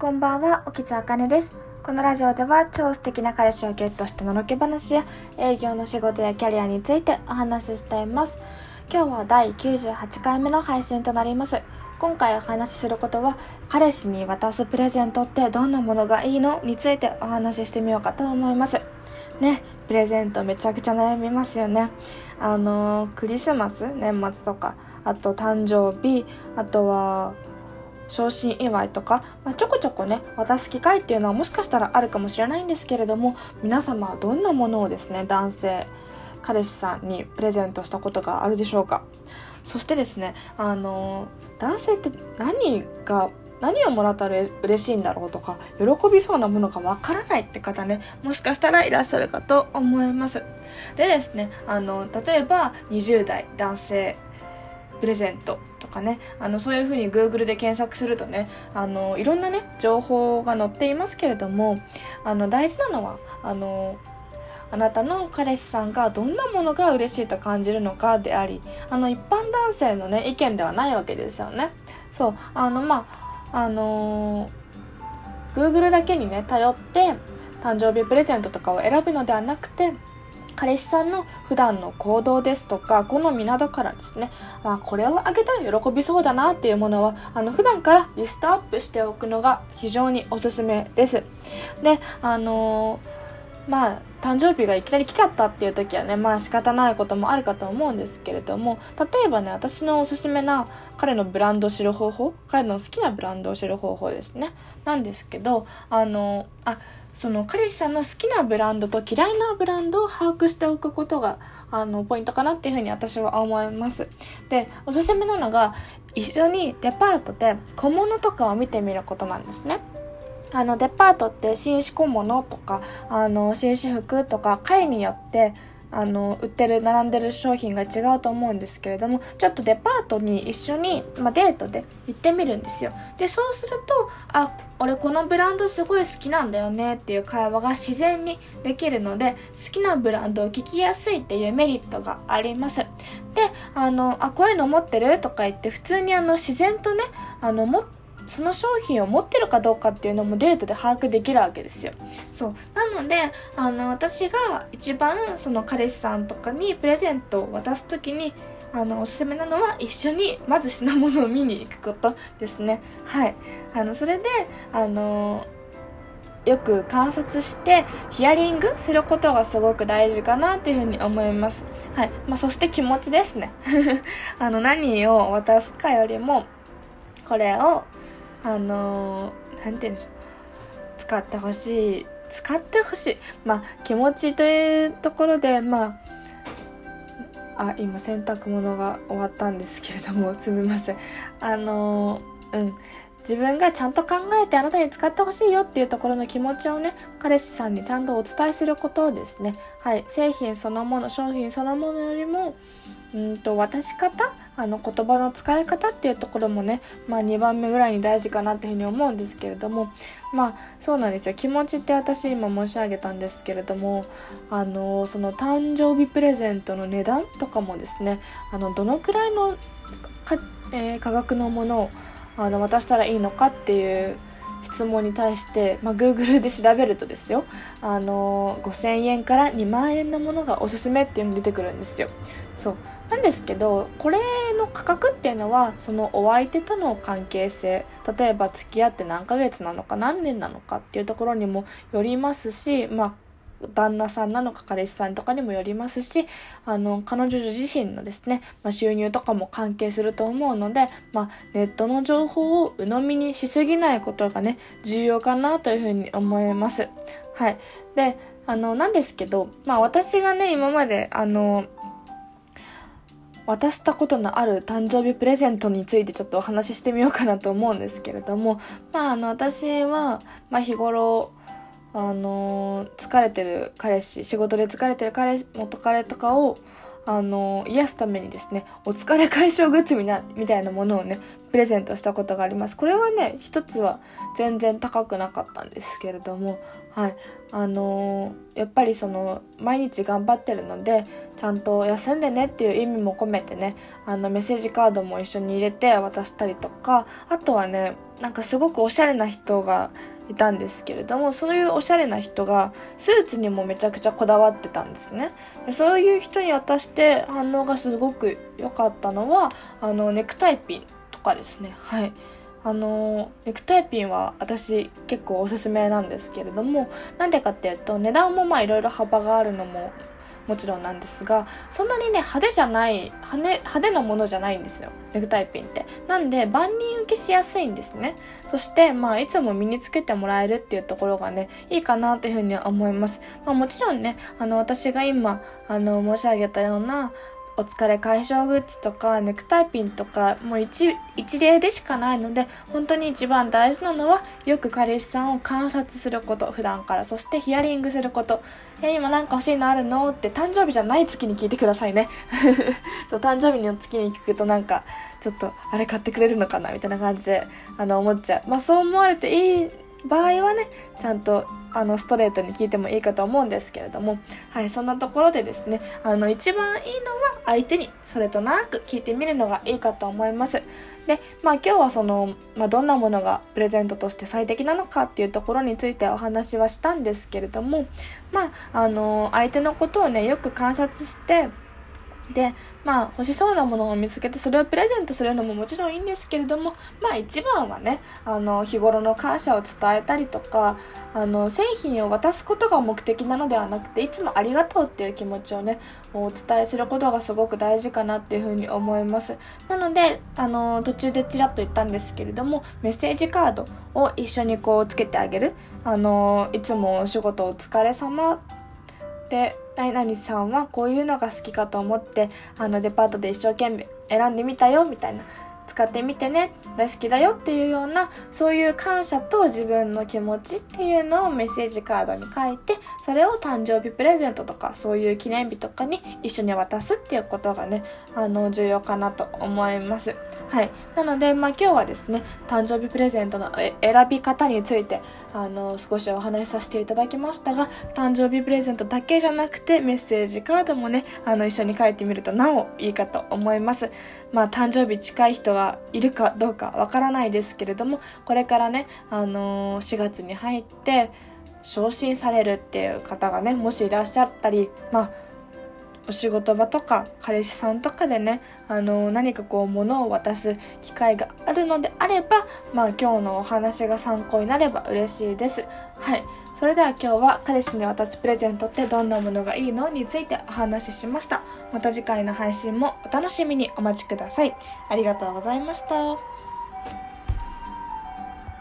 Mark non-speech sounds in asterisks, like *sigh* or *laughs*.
こんばんは、沖津あかねです。このラジオでは超素敵な彼氏をゲットしたのろけ話や営業の仕事やキャリアについてお話ししています。今日は第98回目の配信となります。今回お話しすることは彼氏に渡すプレゼントってどんなものがいいのについてお話ししてみようかと思います。ね、プレゼントめちゃくちゃ悩みますよね。あのクリスマス年末とかあと誕生日あとは昇進祝いとか、まあ、ちょこちょこね渡す機会っていうのはもしかしたらあるかもしれないんですけれども皆様はどんなものをですね男性彼氏さんにプレゼントしたことがあるでしょうか。そしてですねあの男性って何が何をもらったら嬉しいんだろうとか喜びそうなものがわからないって方ねもしかしたらいらっしゃるかと思います。でですねあの例えば20代男性プレゼントとかね。あのそういうふうに Google で検索するとねあのいろんなね情報が載っていますけれどもあの大事なのはあのあなたの彼氏さんがどんなものが嬉しいと感じるのかでありあの一般男性のね意見ではないわけですよね。そうあのまああのー、Google だけにね頼って誕生日プレゼントとかを選ぶのではなくて彼氏さんの普段の行動ですとか好みなどからですね、まあ、これをあげたら喜びそうだなっていうものはあの普段からリストアップしておくのが非常におすすめです。であのー、まあ誕生日がいきなり来ちゃったっていう時はねまあ仕方ないこともあるかと思うんですけれども例えばね私のおすすめな彼のブランドを知る方法彼の好きなブランドを知る方法ですね。なんですけどあのあその彼氏さんの好きなブランドと嫌いなブランドを把握しておくことがあのポイントかなっていうふうに私は思います。でおすすめなのが一緒にデパートで小物とかを見てみることなんですね。あのデパートって紳士小物とかあの紳士服とか階によってあの売ってる並んでる商品が違うと思うんですけれどもちょっとデパートに一緒に、まあ、デートで行ってみるんですよ。でそうするとあ俺このブランドすごい好きなんだよねっていう会話が自然にできるので好きなブランドを聞きやすいっていうメリットがあります。であのあこういうの持ってるとか言って普通にあの自然とねあの持ってその商品を持ってるかどうかっていうのもデートで把握できるわけですよ。そう。なのであの私が一番その彼氏さんとかにプレゼントを渡す時にあのおすすめなのは一緒にまず品物を見に行くことですね。はい。あのそれであのよく観察してヒアリングすることがすごく大事かなというふうに思います。はい。まあ、そして気持ちですね。*laughs* あの何を渡すかよりもこれをあの何て言うんでしょう。使ってほしい。使ってほしい。まあ気持ちというところでまああ今洗濯物が終わったんですけれども *laughs* すみません。あのうん。自分がちゃんと考えてあなたに使ってほしいよっていうところの気持ちをね彼氏さんにちゃんとお伝えすることをですねはい。製品そのもの商品そのものよりもうんと渡し方？あの言葉の使い方っていうところもね、まあ、2番目ぐらいに大事かなっていうふうに思うんですけれどもまあそうなんですよ。気持ちって私今申し上げたんですけれどもあのその誕生日プレゼントの値段とかもですねあのどのくらいのか、えー、価格のものをあの渡したらいいのかっていう質問に対して、まあ、Google で調べるとですよあの5000円から2万円のものがおすすめっていうのに出てくるんですよ。そう。なんですけどこれの価格っていうのはそのお相手との関係性例えば付き合って何ヶ月なのか何年なのかっていうところにもよりますしまあ旦那さんなのか彼氏さんとかにもよりますしあの彼女自身のですね、まあ、収入とかも関係すると思うので、まあ、ネットの情報を鵜呑みにしすぎないことがね重要かなというふうに思います。はい、であのなんですけど、まあ、私がね今まであの渡したことのある誕生日プレゼントについてちょっとお話ししてみようかなと思うんですけれども、まあ、あの私は、まあ、日頃あの、疲れてる彼氏仕事で疲れてる彼元彼とかをあの、癒すためにですねお疲れ解消グッズみなみたいなものをねプレゼントしたことがあります。これはね一つは全然高くなかったんですけれどもはい。あのー、やっぱりその毎日頑張ってるのでちゃんと休んでねっていう意味も込めてねあのメッセージカードも一緒に入れて渡したりとかあとはねなんかすごくおしゃれな人がいたんですけれどもそういうおしゃれな人がスーツにもめちゃくちゃこだわってたんですね。でそういう人に渡して反応がすごく良かったのはあのネクタイピンとかですね。はい。あのネクタイピンは私結構おすすめなんですけれどもなんでかっていうと値段もまあいろいろ幅があるのももちろんなんですがそんなにね派手じゃない派,、ね、派手なものじゃないんですよネクタイピンって。なんで万人受けしやすいんですね。そしてまあいつも身につけてもらえるっていうところがねいいかなというふうに思います、まあ、もちろんねあの私が今あの申し上げたようなお疲れ解消グッズとかネクタイピンとかもう一一例でしかないので本当に一番大事なのはよく彼氏さんを観察すること普段から。そしてヒアリングすることえ今なんか欲しいのあるの？って誕生日じゃない月に聞いてくださいね。*laughs* そう誕生日の月に聞くとなんかちょっとあれ買ってくれるのかな？みたいな感じであの思っちゃう。まあそう思われていい場合はねちゃんとあのストレートに聞いてもいいかと思うんですけれどもはいそんなところでですねあの一番いいのは相手にそれとなく聞いてみるのがいいかと思います。でまあ今日はその、まあ、どんなものがプレゼントとして最適なのかっていうところについてお話はしたんですけれどもまああの相手のことをねよく観察してでまあ欲しそうなものを見つけてそれをプレゼントするのももちろんいいんですけれどもまあ一番はねあの日頃の感謝を伝えたりとかあの製品を渡すことが目的なのではなくていつもありがとうっていう気持ちをねお伝えすることがすごく大事かなっていうふうに思います。なのであの途中でちらっと言ったんですけれどもメッセージカードを一緒にこうつけてあげる。あのいつもお仕事お疲れ様で何々さんはこういうのが好きかと思ってあのデパートで一生懸命選んでみたよみたいな。使ってみてね大好きだよっていうようなそういう感謝と自分の気持ちっていうのをメッセージカードに書いてそれを誕生日プレゼントとかそういう記念日とかに一緒に渡すっていうことがねあの重要かなと思います。はい。なのでまあ今日はですね誕生日プレゼントの選び方についてあの少しお話しさせていただきましたが誕生日プレゼントだけじゃなくてメッセージカードもねあの一緒に書いてみるとなおいいかと思います。まあ誕生日近い人はいるかどうかわからないですけれどもこれからね、あの、4月に入って昇進されるっていう方がねもしいらっしゃったりまあお仕事場とか彼氏さんとかでね、あの、何かこう物を渡す機会があるのであれば、まあ今日のお話が参考になれば嬉しいです。はい。それでは今日は彼氏に渡すプレゼントってどんなものがいいのについてお話ししました。また次回の配信もお楽しみにお待ちください。ありがとうございました。